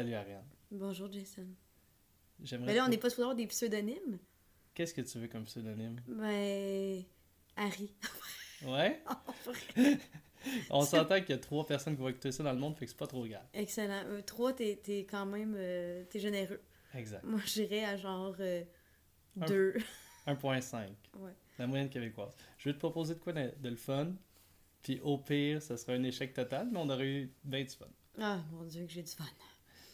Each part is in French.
Salut Ariane. Bonjour Jason. J'aimerais. Mais là, on n'est pas supposé avoir des pseudonymes. Qu'est-ce que tu veux comme pseudonyme? Ben. Harry. Ouais? On s'entend qu'il y a trois personnes qui vont écouter ça dans le monde, fait que c'est pas trop grave. Excellent. Euh, trois, t'es t'es quand même. euh, t'es généreux. Exact. Moi, j'irais à genre. euh, Un- deux. 1.5. Ouais. La moyenne québécoise. Je vais te proposer de quoi de, de le fun. Puis au pire, ça sera un échec total, mais on aurait eu bien du fun. Ah, mon Dieu, que j'ai du fun.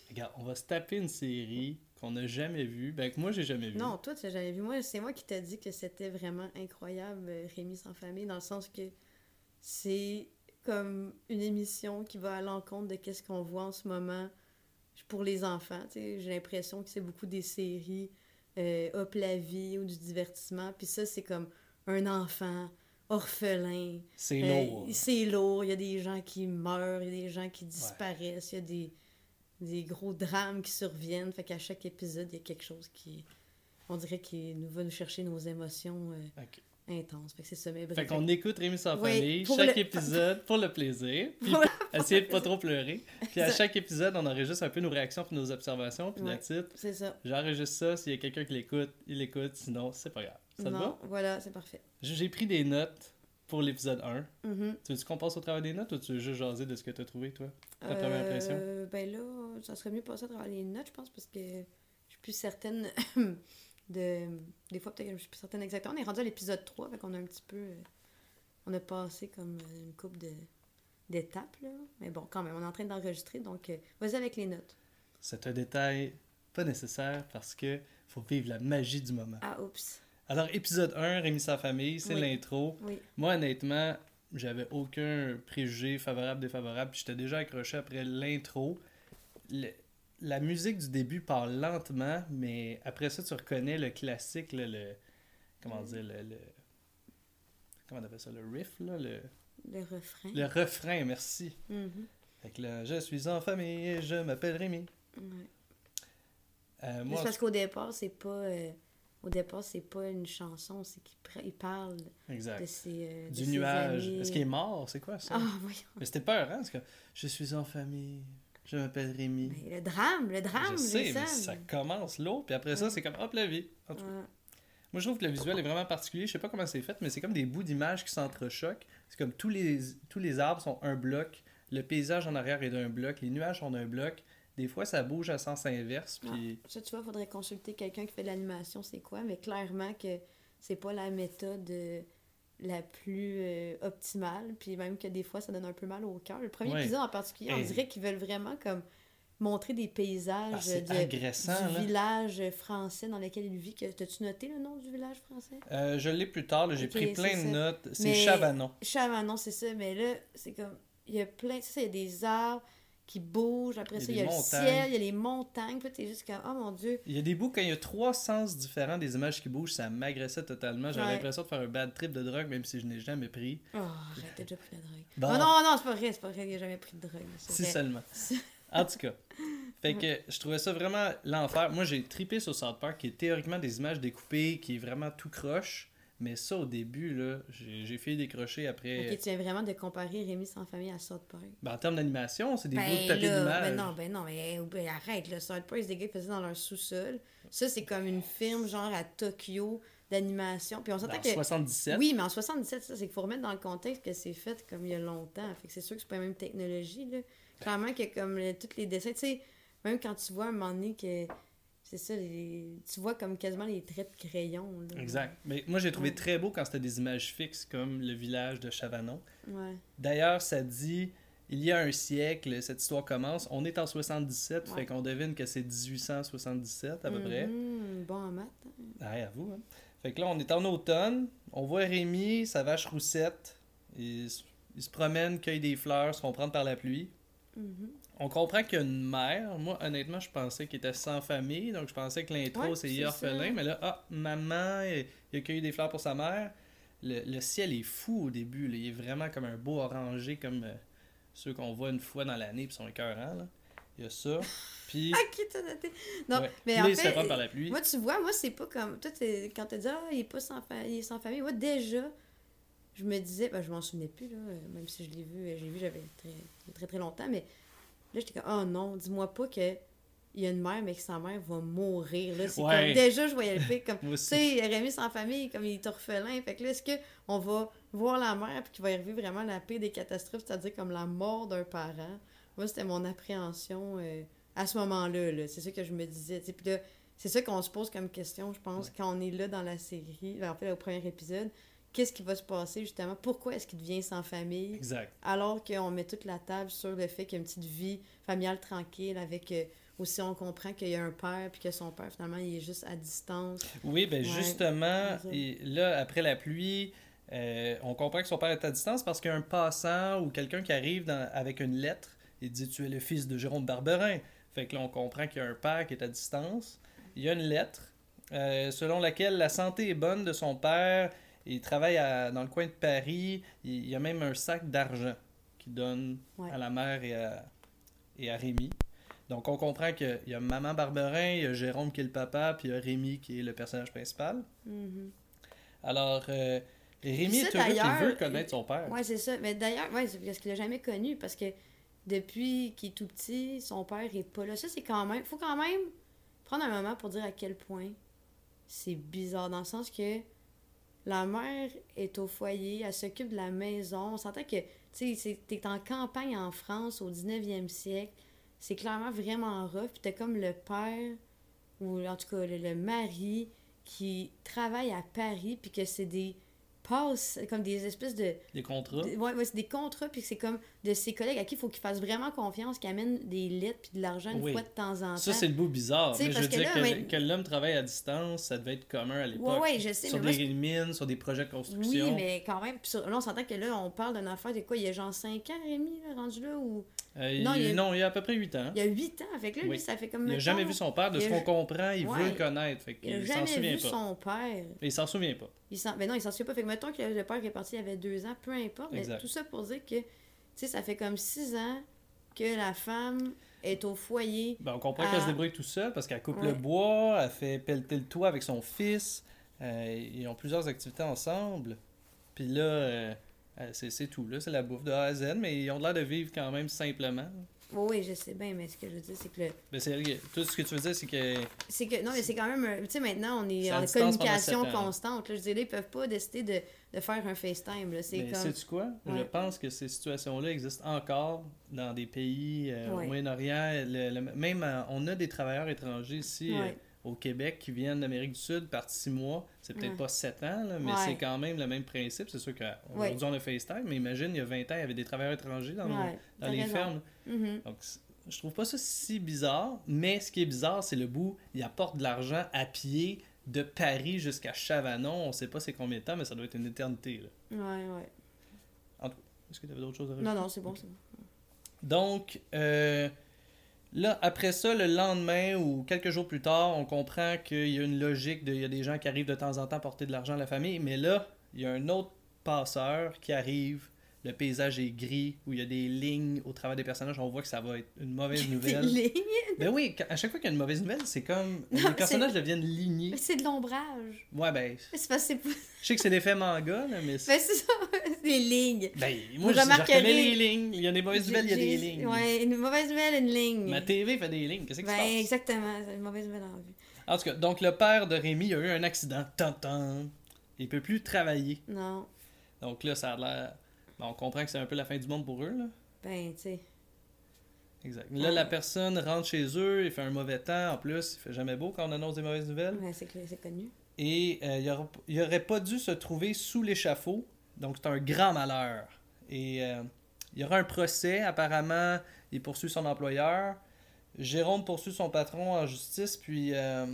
Regarde, on va se taper une série qu'on n'a jamais vue. Ben que moi, j'ai jamais vue. Non, toi, tu l'as jamais vu. Moi, c'est moi qui t'ai dit que c'était vraiment incroyable, euh, Rémi sans famille, dans le sens que c'est comme une émission qui va à l'encontre de qu'est-ce qu'on voit en ce moment pour les enfants. tu sais. J'ai l'impression que c'est beaucoup des séries euh, Hop la vie ou du divertissement. Puis ça, c'est comme un enfant orphelin. C'est Euh, lourd. c'est lourd. Il y a des gens qui meurent, il y a des gens qui disparaissent, il y a des, des gros drames qui surviennent. Fait qu'à chaque épisode, il y a quelque chose qui, on dirait, qui nous va nous chercher nos émotions euh, intenses. Fait que c'est ça. Mais Fait qu'on écoute Rémi sans famille, chaque le- épisode pour le plaisir, puis Pour essayer de pas trop pleurer. Puis à chaque épisode, on enregistre un peu nos réactions puis nos observations, puis Ouais. la titre. c'est ça. J'enregistre ça, s'il y a quelqu'un qui l'écoute, il l'écoute, sinon c'est pas grave. Ça te non, va? voilà, c'est parfait. J'ai pris des notes pour l'épisode 1. Mhm. Tu veux qu'on passe au travail des notes ou tu veux juste jaser de ce que tu as trouvé, toi? Ta première impression? Euh, ben là, ça serait mieux passer à travers les notes, je pense, parce que je suis plus certaine de. Des fois, peut-être que je suis plus certaine exactement. On est rendu à l'épisode 3, fait qu'on a un petit peu. euh, On a passé comme euh, une coupe de d'étapes, là. Mais bon, quand même, on est en train d'enregistrer, donc euh, vas-y avec les notes. C'est un détail pas nécessaire parce que faut vivre la magie du moment. Ah, oups. Alors, épisode 1, Rémi sa famille, c'est Oui. l'intro. Oui. Moi, honnêtement, j'avais aucun préjugé favorable, défavorable. puis J'étais déjà accroché après l'intro. Le- La musique du début part lentement, mais après ça, tu reconnais le classique, là, le. Comment dire, le. le- comment on appelle ça, le riff, là, le, Le refrain. le refrain, merci. Mhm. Fait que là, je suis en famille et je m'appelle Rémi. Ouais. Euh, moi, parce qu'au départ, c'est pas. euh, Au départ, c'est pas une chanson, c'est qu'il parle exact. de ses. euh, Du nuage. Est-ce qu'il est mort? C'est quoi ça? Ah, voyons. Mais c'était peur, hein? Parce que je suis en famille, je m'appelle Rémi. Mais le drame, le drame, je sais, mais ça commence l'eau, puis après ça, c'est comme hop la vie. En tout cas, Ouais. Moi, je trouve que le visuel est vraiment particulier. Je sais pas comment c'est fait, mais c'est comme des bouts d'images qui s'entrechoquent. C'est comme tous les, tous les arbres sont un bloc, le paysage en arrière est d'un bloc, les nuages sont d'un bloc. Des fois, ça bouge à sens inverse, puis Ça, tu vois, faudrait consulter quelqu'un qui fait de l'animation, c'est quoi, mais clairement que c'est pas la méthode euh, la plus euh, optimale, puis même que des fois, ça donne un peu mal au cœur. Le premier Ouais. épisode en particulier, on Hey. dirait qu'ils veulent vraiment comme montrer des ah, paysages de- agressant. du là. village français dans lequel il vit. T'as-tu noté le nom du village français? Euh, je l'ai plus tard, j'ai pris plein de ça. notes. C'est Chavanon. Chavanon, c'est ça, mais là, c'est comme... Il y a plein... Ça, il y a des arbres qui bougent, après Il y a ça, il y a le montagnes. ciel, il y a les montagnes, puis t'es juste comme, oh mon Dieu, Il y a des bouts, quand il y a trois sens différents des images qui bougent, ça m'agressait totalement. J'avais Ouais. l'impression de faire un bad trip de drogue, même si je n'ai jamais pris. Oh, t'as déjà pris la drogue. Bon. Oh non, non, c'est pas vrai, c'est pas vrai, a jamais pris de drogue. Si vrai. seulement. En tout cas. Fait que je trouvais ça vraiment l'enfer. Moi, j'ai tripé sur South Park, qui est théoriquement des images découpées, qui est vraiment tout croche. Mais ça, au début, là, j'ai j'ai fait décrocher après. Ok, tu viens vraiment de comparer Rémi sans famille à South Park. Ben, en termes d'animation, c'est des bouts de Ben papier d'image. ben non, ben non, mais ben arrête, là, South Park, c'est des gars qui faisaient dans leur sous-sol. Ça, c'est comme une firme, genre, à Tokyo, d'animation. Puis on s'entend En que... 77. Oui, mais en 77, ça, c'est qu'il faut remettre dans le contexte que c'est fait comme il y a longtemps. Fait que c'est sûr que c'est pas la même technologie, là. Clairement que comme le- tous les dessins, tu sais, même quand tu vois à un moment donné que... C'est ça, les- tu vois comme quasiment les traits de crayon, là. Exact. Mais moi, j'ai trouvé Ouais. très beau quand c'était des images fixes, comme le village de Chavanon. Ouais. D'ailleurs, ça dit il y a un siècle, cette histoire commence. On est en 77, Ouais. fait qu'on devine que c'est 1877 à peu près. Mhm, Bon en maths. hein. Ah, à vous. Hein. Fait que là, on est en automne. On voit Rémi, sa vache roussette. Il, se- il se promène, cueille des fleurs, se font prendre par la pluie. Mhm. On comprend qu'il y a une mère. Moi, honnêtement, je pensais qu'il était sans famille. Donc, je pensais que l'intro, Ouais, c'est orphelin. ça. Mais là, ah, maman, il, a cueilli des fleurs pour sa mère. Le, le ciel est fou au début. là. Il est vraiment comme un beau orangé, comme euh, ceux qu'on voit une fois dans l'année, puis sont écœurants. Là. Il y a ça. Puis, Ah, qui t'a noté? Non, ouais. mais en fait par la pluie. moi, tu vois, moi, c'est pas comme. Toi, quand t'as dit, ah, il est pas sans, fa- il est sans famille, moi, déjà, je me disais, ben, je m'en souvenais plus, là, même si je l'ai vu, euh, j'ai vu, j'avais très, très, très longtemps, mais Là, j'étais comme, oh non, dis-moi pas que il y a une mère, mais que sa mère va mourir. Là, c'est Ouais. comme, déjà, je voyais le fait comme, tu sais, Rémi sans famille, comme il est orphelin. Fait que là, est-ce qu'on va voir la mère, puis qu'il va arriver vraiment la pire des catastrophes, c'est-à-dire comme la mort d'un parent? Moi, c'était mon appréhension euh, à ce moment-là. -là, c'est ça que je me disais. Puis là, c'est ça qu'on se pose comme question, je pense, Ouais. quand on est là dans la série, en fait, au premier épisode. Qu'est-ce qui va se passer, justement? Pourquoi est-ce qu'il devient sans famille? Exact. alors qu'on met toute la table sur le fait qu'il y a une petite vie familiale tranquille avec euh, aussi on comprend qu'il y a un père puis que son père finalement il est juste à distance Oui, ben Ouais, justement, et là, après la pluie, euh, on comprend que son père est à distance parce qu'il y a un passant ou quelqu'un qui arrive dans- avec une lettre et dit Tu es le fils de Jérôme Barberin. Fait que là, on comprend qu'il y a un père qui est à distance. Il y a une lettre euh, selon laquelle la santé est bonne de son père. Il travaille à- dans le coin de Paris. Il, y a même un sac d'argent qu'il donne Ouais. à la mère et à, et à Rémi. Donc, on comprend qu'il y a maman Barberin, il y a Jérôme qui est le papa, puis il y a Rémi qui est le personnage principal. Mhm. Alors, euh, Rémi ça, est heureux qu'il veut connaître son père. ouais c'est ça mais d'ailleurs ouais c'est parce qu'il l'a jamais connu parce que depuis qu'il est tout petit son père est pas là ça c'est quand même faut quand même prendre un moment pour dire à quel point c'est bizarre dans le sens que la mère est au foyer, elle s'occupe de la maison. On s'entend que, tu sais, t'es en campagne en France au 19e siècle. C'est clairement vraiment rough. Puis t'as comme le père, ou en tout cas le, le mari, qui travaille à Paris, puis que c'est des passes, comme des espèces de... Les contrats. de- ouais, ouais, c'est des contrats, puis c'est comme de ses collègues à qui il faut qu'ils fassent vraiment confiance, qu'ils amènent des lettres puis de l'argent une Oui. fois de temps en temps. Ça, c'est le bout bizarre. Tu sais, Mais je veux que dire là, que, mais- l'homme travaille à distance, ça devait être commun à l'époque. Ouais, ouais, je sais, Sur mais moi, des mines, sur des projets de construction. Oui, mais quand même, puis sur- là, on s'entend que là, on parle d'une affaire de quoi? Il y a genre 5 ans, Rémi, là, rendu là, ou... Euh, Non, il y a- non, il y a à peu près 8 ans. Il y a 8 ans, fait que là, lui, ça fait comme... Il n'a jamais vu son père. De ce qu'on comprend, il veut le connaître. Fait Il a qu'il s'en jamais souvient vu pas. son père. Il s'en souvient pas. Il s'en... Ben non, il s'en souvient pas. Fait mettons que le père qui est parti, il avait 2 ans, peu importe. Mais Exact. tout ça pour dire que, tu sais, ça fait comme 6 ans que la femme est au foyer. Ben, on comprend qu'elle se débrouille tout seul parce qu'elle coupe Ouais. le bois, elle fait pelleter le toit avec son fils. Euh, ils ont plusieurs activités ensemble. Puis là, euh, euh, c'est c'est tout. là C'est la bouffe de A à Z, mais ils ont l'air de vivre quand même simplement. Oui, oui, je sais bien, mais ce que je veux dire, c'est que le... Ben, c'est tout ce que tu veux dire, c'est que C'est que, non, mais c'est quand même. Tu sais, maintenant, on est en communication constante. Là, je veux dire, ils peuvent pas décider de, de faire un FaceTime. Là. C'est Mais comme. sais-tu quoi? Je pense que ces situations-là existent encore dans des pays euh, Ouais. au Moyen-Orient. Même, euh, on a des travailleurs étrangers ici euh. Au Québec qui viennent d'Amérique du Sud, partent six mois. C'est peut-être Ouais. pas sept ans, là, mais Ouais. c'est quand même le même principe. C'est sûr qu'aujourd'hui, Ouais. on a FaceTime, mais imagine, il y a 20 ans, il y avait des travailleurs étrangers dans, dans les raison. fermes. Mhm. Donc, c- je trouve pas ça si bizarre, mais ce qui est bizarre, c'est le bout. Il apporte de l'argent à pied de Paris jusqu'à Chavanon. On sait pas c'est combien de temps, mais ça doit être une éternité. là. Ouais, ouais. Est-ce que tu avais d'autres choses à rajouter? Non, non, c'est bon, c'est bon. Donc, euh, là, après ça, le lendemain ou quelques jours plus tard, on comprend qu'il y a une logique, il y a des gens qui arrivent de temps en temps porter de l'argent à la famille, mais là, il y a un autre passeur qui arrive, le paysage est gris, où il y a des lignes au travers des personnages, on voit que ça va être une mauvaise Des nouvelle. lignes? ben oui, à chaque fois qu'il y a une mauvaise nouvelle, c'est comme Non, les personnages deviennent lignés. Mais c'est de l'ombrage. Ouais, ben, C'est parce que c'est je sais que c'est l'effet manga, là, mais... c'est- Ben, c'est ça, des lignes. Ben, moi, Vous je, je remarquerez- reconnais les lignes. Il y a des mauvaises nouvelles, il y a des lignes. Ouais, une mauvaise nouvelle, une ligne. Ma TV fait des lignes, qu'est-ce qui se Ben, passe? exactement, c'est une mauvaise nouvelle en vue. En tout cas, donc le père de Rémi a eu un accident. Tan, tan. Il peut plus travailler. Non, Donc là, ça a l'air. Ben, on comprend que c'est un peu la fin du monde pour eux. Là. ben, tu sais. Exact. Là, Ouais. la personne rentre chez eux, il fait un mauvais temps. En plus, il fait jamais beau quand on annonce des mauvaises nouvelles. Ben, c'est connu. Et euh, il, aura- il aurait pas dû se trouver sous l'échafaud. Donc c'est un grand malheur. Et euh, il y aura un procès. Apparemment, il poursuit son employeur. Jérôme poursuit son patron en justice. Puis. euh,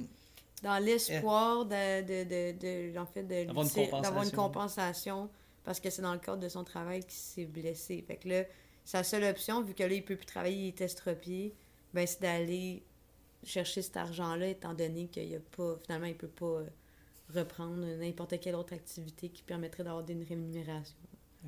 Dans l'espoir de, de, de, de, en fait, d'avoir une compensation. Parce que c'est dans le cadre de son travail qu'il s'est blessé. Fait que là, sa seule option, vu que là, il peut plus travailler, il est estropié, ben, c'est d'aller chercher cet argent-là, étant donné qu'il a pas, finalement, il peut pas euh, reprendre n'importe quelle autre activité qui permettrait d'avoir une rémunération.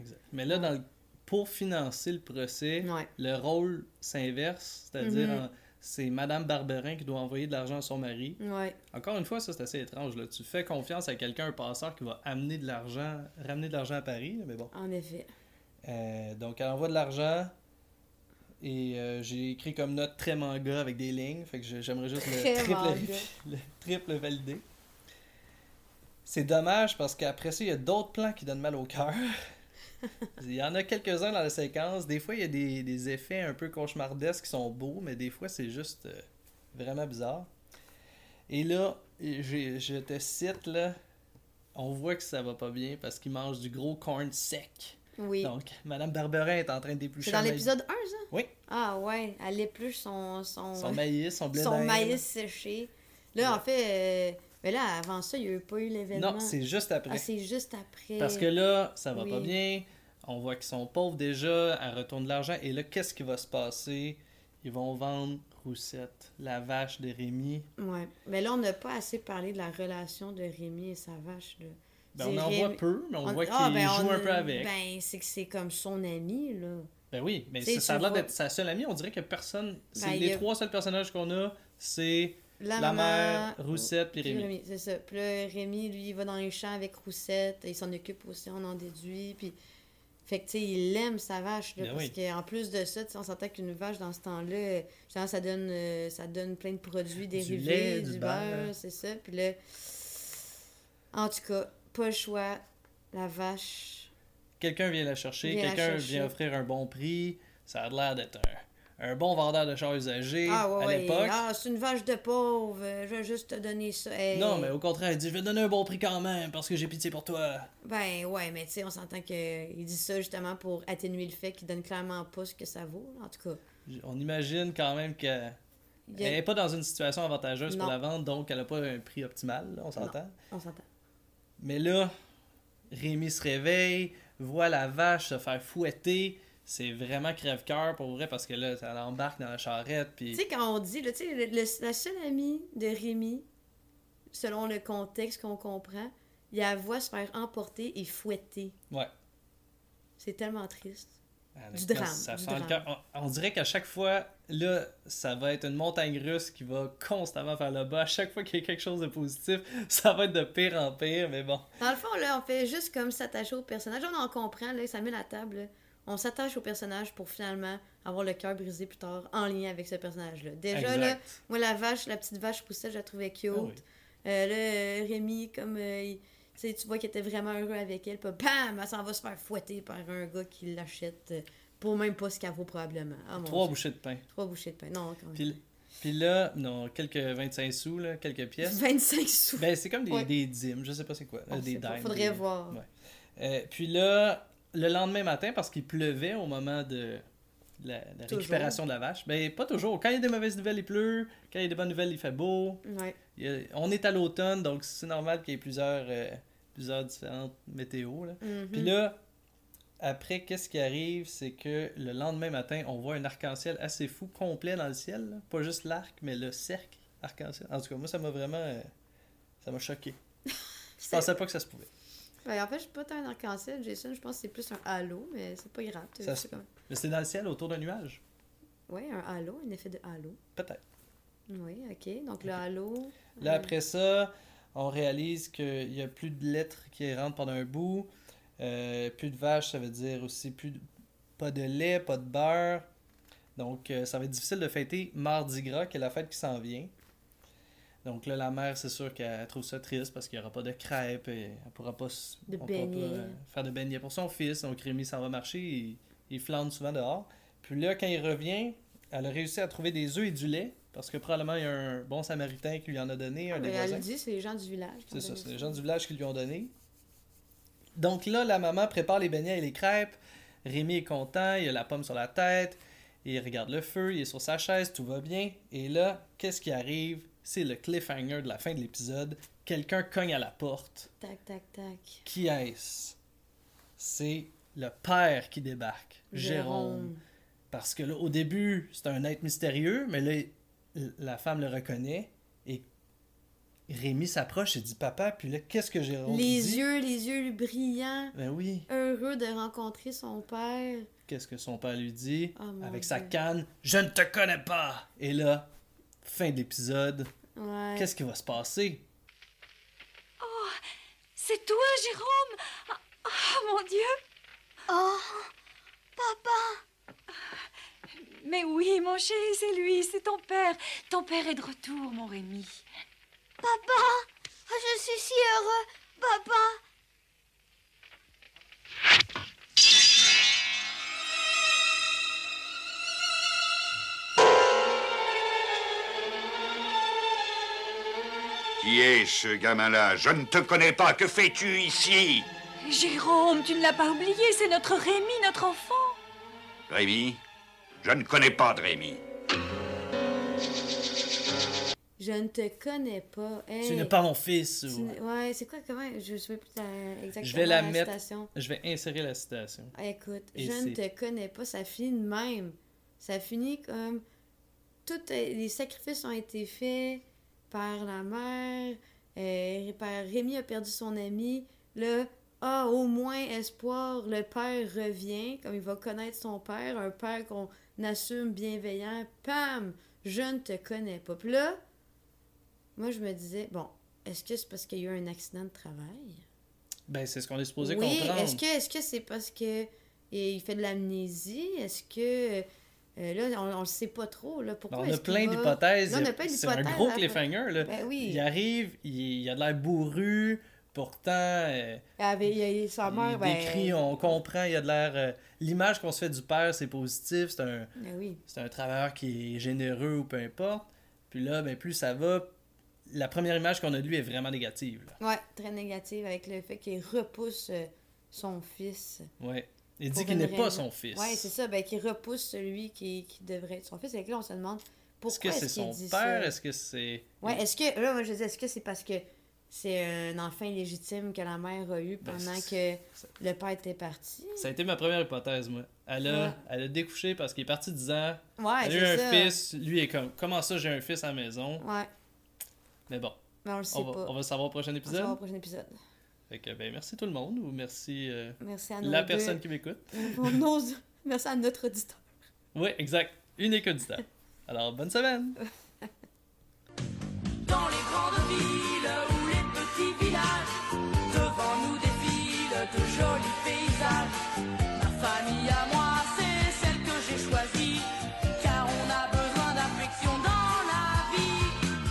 exact. Mais là, dans le- pour financer le procès. Ouais. le rôle s'inverse, c'est-à-dire Mhm. en- c'est Madame Barberin qui doit envoyer de l'argent à son mari. Ouais. Encore une fois, ça c'est assez étrange. Là. Tu fais confiance à quelqu'un, un passeur qui va amener de l'argent, ramener de l'argent à Paris, là, mais bon. En effet. Euh, donc elle envoie de l'argent Et euh, j'ai écrit comme note très manga avec des lignes. Fait que j'aimerais juste le triple, le triple valider. C'est dommage parce qu'après ça, il y a d'autres plans qui donnent mal au cœur. il y en a quelques-uns dans la séquence. Des fois, il y a des, des effets un peu cauchemardesques qui sont beaux, mais des fois, c'est juste euh, vraiment bizarre. Et là, je te cite, là, on voit que ça va pas bien parce qu'il mange du gros corn sec. Oui. Donc, Madame Barberin est en train d'éplucher C'est dans l'épisode 1, ça? Oui. Ah ouais, elle épluche son, son, son maïs, son blé son maïs séché. Là, en fait, euh, mais là, avant ça, il n'y a pas eu l'événement. Non, c'est juste après. Ah, c'est juste après. Parce que là, ça va Oui. pas bien. On voit qu'ils sont pauvres déjà. Elle retourne de l'argent. Et là, qu'est-ce qui va se passer? Ils vont vendre Roussette, la vache de Rémi. Ouais. Mais là, on n'a pas assez parlé de la relation de Rémi et sa vache. Là. Ben, on en Rémi- voit peu, mais on, voit qu'il ah, ben, joue on- un peu avec. Ben, Ben, c'est que c'est comme son ami, là. oui, mais ça, ça a l'air d'être sa seule amie. On dirait que personne. C'est Ben, les a- trois seuls personnages qu'on a. C'est La, mère, Roussette puis Rémi. Rémi, c'est ça. Puis là, Rémi, lui, il va dans les champs avec Roussette. Il s'en occupe aussi, on en déduit. Puis... Fait que, tu sais, il aime sa vache, là, Ben parce oui. qu'en plus de ça, tu sais, on s'entend qu'une vache, dans ce temps-là, genre, ça donne, euh, ça donne plein de produits dérivés, lait, du, du beurre, c'est ça. Puis là, en tout cas, pas le choix. La vache, Quelqu'un vient la chercher, quelqu'un vient offrir un bon prix. Ça a l'air d'être un, un bon vendeur de chars usagés ah ouais, à ouais. l'époque. Ah, c'est une vache de pauvre, je vais juste te donner ça. Hey. Non, mais au contraire, il dit Je vais te donner un bon prix quand même parce que j'ai pitié pour toi. Ben ouais, mais tu sais, on s'entend qu'il dit ça justement pour atténuer le fait qu'il donne clairement pas ce que ça vaut. En tout cas, On imagine quand même y a- n'est pas dans une situation avantageuse pour la vente, donc elle n'a pas un prix optimal, là, on s'entend. on s'entend. Mais là, Rémi se réveille, voit la vache se faire fouetter. C'est vraiment crève-cœur pour vrai parce que là, elle embarque dans la charrette. Tu Puis sais, quand on dit, là, tu sais, le- le- la seule amie de Rémi, selon le contexte qu'on comprend, il la voit se faire emporter et fouetter. Ouais. C'est tellement triste. drame, Ça du le drame. cœur. On, on dirait qu'à chaque fois, là, ça va être une montagne russe qui va constamment faire le bas. À chaque fois qu'il y a quelque chose de positif, ça va être de pire en pire, mais bon. Dans le fond, là, on fait juste comme s'attacher au personnage. On en comprend, là, ça met la table. là. On s'attache au personnage pour finalement avoir le cœur brisé plus tard en lien avec ce personnage-là. Déjà, là, moi, la vache, la petite vache poussette, je la trouvais cute. Ah oui. Euh, là, Rémi, comme euh, il- tu vois qu'il était vraiment heureux avec elle, puis bam, elle s'en va se faire fouetter par un gars qui l'achète euh, pour même pas ce qu'elle vaut probablement. Ah, Trois Dieu. bouchées de pain. Trois bouchées de pain. Non, quand même. Puis, puis là, non, quelques 25 sous, là, quelques pièces. 25 sous. Ben, c'est comme des, Ouais. des dîmes, je sais pas c'est quoi. On des dimes, Faudrait des- voir. Ouais. Euh, puis là, le lendemain matin, parce qu'il pleuvait au moment de la, récupération de la vache, ben pas toujours. Quand il y a des mauvaises nouvelles, il pleut. Quand il y a des bonnes nouvelles, il fait beau. Ouais. Il y a- on est à l'automne, donc c'est normal qu'il y ait plusieurs, euh, plusieurs différentes météos. Là. Mhm. Puis là, après, qu'est-ce qui arrive, c'est que le lendemain matin, on voit un arc-en-ciel assez fou, complet dans le ciel. là. Pas juste l'arc, mais le cercle arc-en-ciel. En tout cas, moi, ça m'a vraiment... euh, ça m'a choqué. Je pensais pas que ça se pouvait. Ben, en fait, je suis pas tant un arc-en-ciel, Jason. Je pense que c'est plus un halo, mais c'est pas grave. Ça c'est se- comme- Mais c'était dans le ciel, autour d'un nuage. Ouais, un halo, un effet de halo. Peut-être. Oui, ok. Donc le halo. Là, euh, après ça, on réalise qu'il n'y a plus de lettres qui rentrent pendant un bout. Euh, plus de vaches, ça veut dire aussi plus de- pas de lait, pas de beurre. Donc, euh, ça va être difficile de fêter Mardi Gras, qui est la fête qui s'en vient. Donc là, la mère, c'est sûr qu'elle trouve ça triste parce qu'il n'y aura pas de crêpes et elle pourra pas, s- De on pourra pas, euh, faire de beignets pour son fils. Donc Rémi s'en va marcher, il, il flâne souvent dehors. Puis là, quand il revient, elle a réussi à trouver des œufs et du lait parce que probablement il y a un bon samaritain qui lui en a donné, un des mais voisins. elle dit, c'est les gens du village. C'est ça, c'est les gens du village qui lui ont donné. Donc là, la maman prépare les beignets et les crêpes. Rémi est content, il a la pomme sur la tête, il regarde le feu, il est sur sa chaise, tout va bien. Et là, qu'est-ce qui arrive? C'est le cliffhanger de la fin de l'épisode. Quelqu'un cogne à la porte. Tac, tac, tac. Qui est-ce? C'est le père qui débarque, Jérôme. Parce que là, au début, c'est un être mystérieux, mais là, la femme le reconnaît et Rémi s'approche et dit papa, puis là, qu'est-ce que Jérôme Les dit? yeux, les yeux brillants, Ben oui, heureux de rencontrer son père. qu'est-ce que son père lui dit? Oh, Avec sa canne, je ne te connais pas! Et là, fin de l'épisode, Ouais. qu'est-ce qui va se passer? C'est toi, Jérôme Ah, ah, mon Dieu Oh, papa, Mais oui, mon chéri, c'est lui, c'est ton père. Ton père est de retour, mon Rémi. Papa oh, Je suis si heureux Papa Qui est ce gamin-là? Je ne te connais pas. Que fais-tu ici? Jérôme, tu ne l'as pas oublié, c'est notre Rémi, notre enfant. Rémi? Je ne connais pas de Rémi. Je ne te connais pas. Hey, Tu n'es pas mon fils. ou- Ouais, c'est quoi, comment? Je sais plus la- exactement Je vais la la mettre- citation. Je vais insérer la citation. Ah, écoute, Et je ne te connais pas, ça finit de même. Ça finit comme. Tous les sacrifices ont été faits par la mère, euh, Rémi a perdu son ami. Là, ah, au moins espoir, le père revient, comme il va connaître son père, un père qu'on assume bienveillant. Pam, je ne te connais pas. Puis là, moi je me disais, bon, est-ce que c'est parce qu'il y a eu un accident de travail? Ben, c'est ce qu'on est supposé oui, comprendre. est-ce que est-ce que c'est parce que il fait de l'amnésie? Est-ce que euh, là, on, le sait pas trop là, pourquoi on a plein va- d'hypothèses. Là, on a plein C'est un d'hypothèses, gros cliffhanger. Là. Ben oui. Il arrive, il, il a de l'air bourru, pourtant, euh, Il avait, il sa mère, il ben, décrit, on comprend, il a de l'air... euh, L'image qu'on se fait du père, c'est positif, c'est un, Ben oui. c'est un travailleur qui est généreux ou peu importe. Puis là, ben, plus ça va, la première image qu'on a de lui est vraiment négative. Là. Ouais, très négative avec le fait qu'il repousse euh, son fils. Ouais. Il dit qu'il n'est pas son fils. Ouais, c'est ça, ben qu'il repousse celui qui, qui devrait être son fils. Et là, on se demande Est-ce pourquoi que c'est est-ce son père? Est-ce que c'est... Ouais, est-ce que là, moi je dis, est-ce que c'est parce que c'est un enfant illégitime que la mère a eu Ben, pendant que c'est- le père était parti? Ça a été ma première hypothèse, moi. Elle a, Ouais. elle a découché parce qu'il est parti 10 ans. Ouais, elle a eu un fils. Lui est comme, comment ça, j'ai un fils à la maison? Ouais, Mais bon, mais on le sait on va, pas. on va le savoir au prochain On se voit épisode. au prochain épisode. Ben, merci tout le monde, ou merci, euh, à la personne qui m'écoute. Merci à notre auditeur. Oui, exact. Unique auditeur. Alors, bonne semaine!